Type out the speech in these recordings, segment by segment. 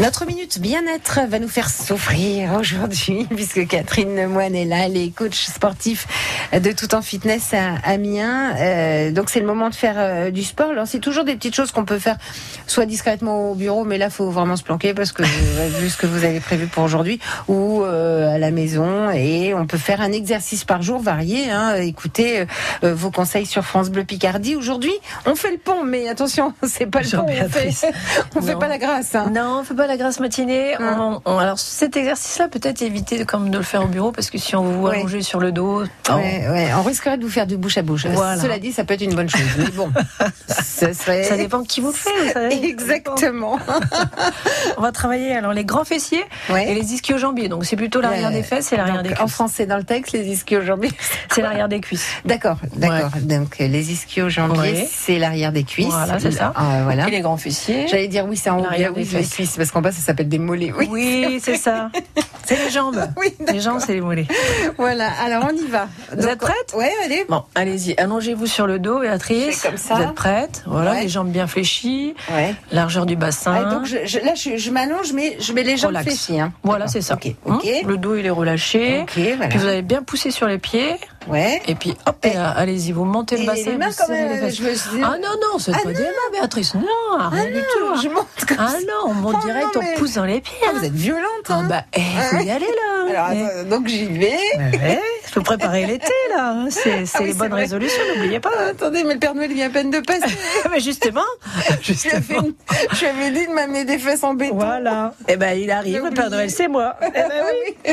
Notre minute bien-être va nous faire souffrir aujourd'hui, puisque Catherine Moine est là, elle est coach sportif de tout en fitness à Amiens. Euh, donc c'est le moment de faire euh, du sport. Alors c'est toujours des petites choses qu'on peut faire, soit discrètement au bureau, mais là faut vraiment se planquer parce que vu ce que vous avez prévu pour aujourd'hui, ou euh, à la maison. Et on peut faire un exercice par jour varié. Hein. Écoutez euh, vos conseils sur France Bleu Picardie. Aujourd'hui, on fait le pont, mais attention, c'est pas le pont. On fait, on fait pas la grâce. Hein. Non, on fait pas la grâce matinée. On- on- alors cet exercice-là, peut-être éviter de, comme de le faire au bureau parce que si on vous voit Ouais. allonger sur le dos, Ouais, ouais, on risquerait de vous faire du bouche à bouche. Voilà. Cela dit, ça peut être une bonne chose. Mais bon, ce serait... ça dépend qui vous le fait. Exactement. On va travailler alors les grands fessiers Ouais. et les ischio-jambiers. Donc c'est plutôt l'arrière des fesses et l'arrière des En cuisses. français, dans le texte, les ischio-jambiers. C'est l'arrière des cuisses. D'accord, d'accord. Donc euh, les ischio-jambiers, c'est l'arrière des cuisses. Voilà, c'est ça. Ah, voilà. Et les grands fessiers. J'allais dire oui, c'est en oui, les cuisses, parce qu'en bas, ça s'appelle des mollets. Oui, Oui, c'est ça. C'est les jambes. Oui, Les jambes, c'est les mollets. voilà. Alors, on y va. Vous êtes prête? Ouais, allez. Bon, allez-y, allongez-vous sur le dos, Béatrice. Comme ça. Vous êtes prête? Voilà, Ouais. les jambes bien fléchies, Ouais. largeur du bassin. Ah, donc, je, je- là, je, je m'allonge, mais je mets les jambes Relax. fléchies. hein. Voilà, c'est ça. Ok, Hein ok. Le dos, il est relâché. Ok, voilà. Puis vous allez bien pousser sur les pieds. Ouais. Et puis, hop, et, euh, allez-y, vous montez le bassin. les mains, quand même, les fesses. je me suis dit- Ah non, non, c'est Ah pas des mains, Béatrice. Non, rien du tout. hein. Je monte comme Ah ça. non, on monte Oh direct, non, mais- on pousse dans les pieds. Ah, vous êtes violente, Ah hein. bah, eh, faut y aller là. Alors, Eh. attends, donc j'y vais. Ouais, faut préparer l'été là. hein. C'est Ah oui, les c'est bonnes vrai. résolutions, n'oubliez pas. Ah, attendez, mais le Père Noël vient à peine de passer. Mais justement, Je lui avais, je lui avais dit de m'amener des fesses en béton. Voilà. Eh ben, il arrive, le Père. Noël, c'est moi. Eh ben oui.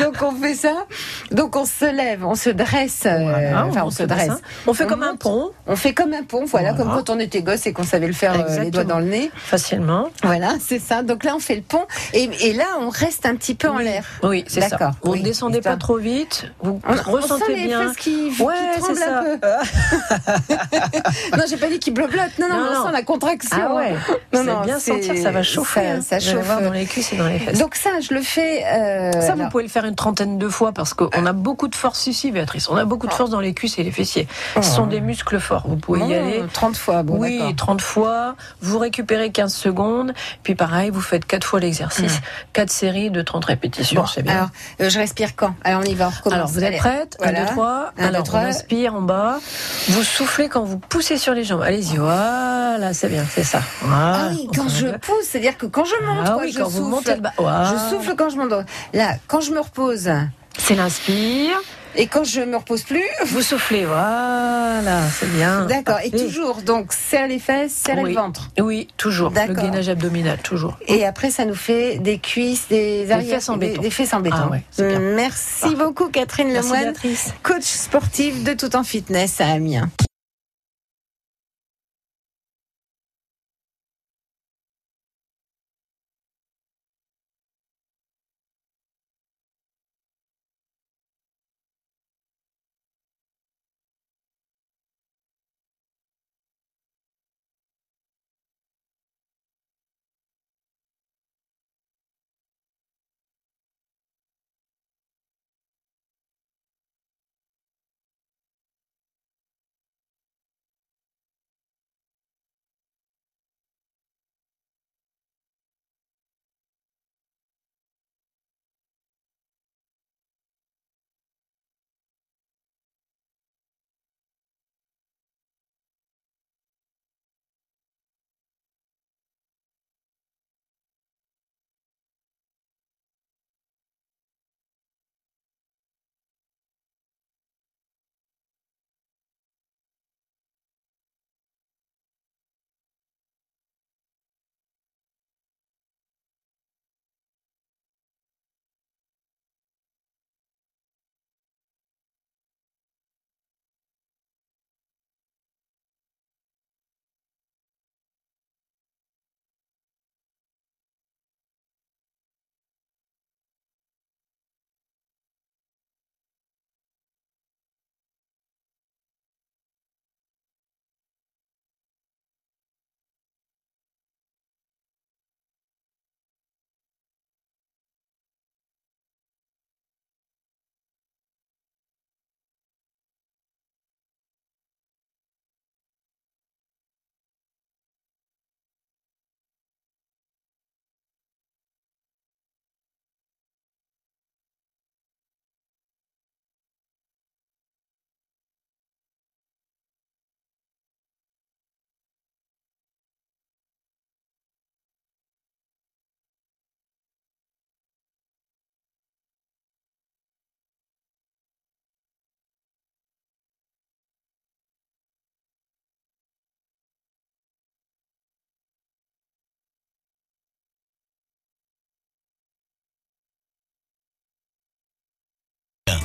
Donc on fait ça. Donc on se lève, on se dresse. euh, enfin, on, se dresse. bassin. On fait On comme un pont, On fait comme un pont, voilà, Voilà. comme quand on était gosse et qu'on savait le faire euh, les Exactement. doigts dans le nez. facilement. Voilà, c'est ça. Donc là, on fait le pont. Et, et là, on reste un petit peu en l'air. Oui, c'est ça. D'accord, Vous oui, ne descendez histoire. pas trop vite. Vous On, on sent ressentez les bien. fesses qui, qui Ouais, tremblent c'est ça. un peu. non, j'ai pas dit qu'ils bloblotent. Non, non, Non, on non. sent la contraction. Ah ouais. Non, vous allez non, bien sentir, ça va chauffer. ça- hein. ça Vous allez chauffe. dans les cuisses et dans les fesses. Donc ça, je le fais. euh, ça, vous alors, pouvez le faire une trentaine de fois parce qu'on a beaucoup de force ici, Béatrice. On a beaucoup de force dans les cuisses et les fessiers. Ce sont des muscles forts. Vous pouvez y oh, aller. 30 fois. Bon, oui, d'accord. 30 fois. Vous récupérez 15 secondes. Puis pareil, vous faites 4 fois l'exercice. 4 séries de 30 répétitions. Bon, c'est bien. alors, euh, je respire quand? Alors, on y va, on. Alors, vous êtes prête Voilà. 1, 2, 3. Un, deux, Alors, trois. on inspire en bas. Vous soufflez quand vous poussez sur les jambes. Allez-y, voilà, c'est bien, c'est ça. Voilà. Ah oui, quand je pousse, c'est-à-dire que quand je monte, Ah quoi, oui, je quand vous souffle. montez le bas. Voilà. Je souffle quand je monte. Là, quand je me repose C'est l'inspire. Et quand je me repose plus, Vous soufflez, voilà, c'est bien. d'accord. Et toujours, donc, serre les fesses, serre Oui. le ventre. Oui, toujours. Le D'accord. gainage abdominal, toujours. Et après, ça nous fait des cuisses, des arrières, fesses en des, béton. des fesses en béton. Ah ouais, bien. Merci Parfait. beaucoup, Catherine Lemoine, coach sportive de tout en fitness à Amiens.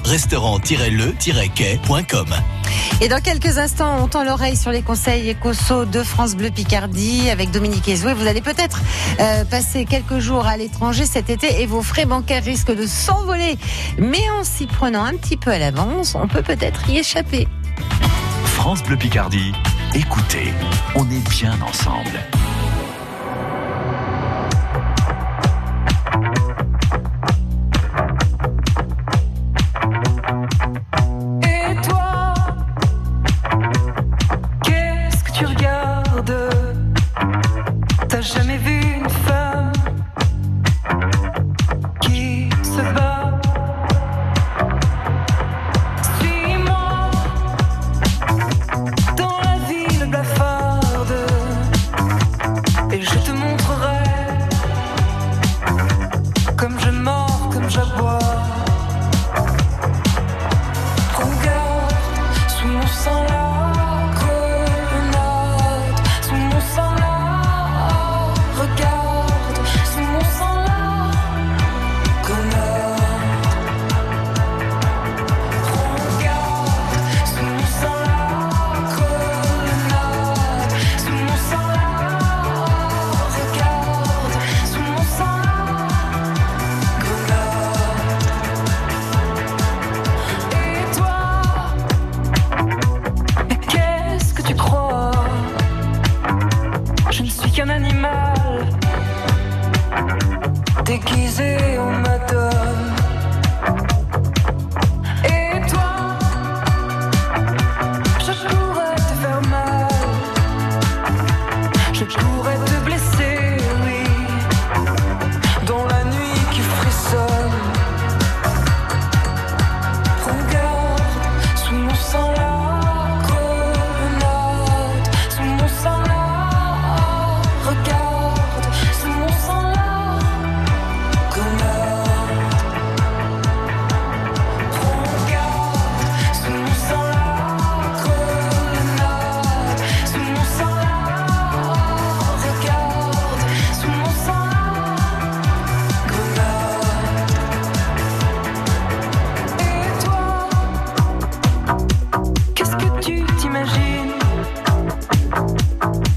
restaurant-le-quai.com. Et dans quelques instants, on tend l'oreille sur les conseils écosso de France Bleu Picardie avec Dominique Ezoué. Vous allez peut-être euh, passer quelques jours à l'étranger cet été et vos frais bancaires risquent de s'envoler. Mais en s'y prenant un petit peu à l'avance, on peut peut-être y échapper. France Bleu Picardie, écoutez, on est bien ensemble.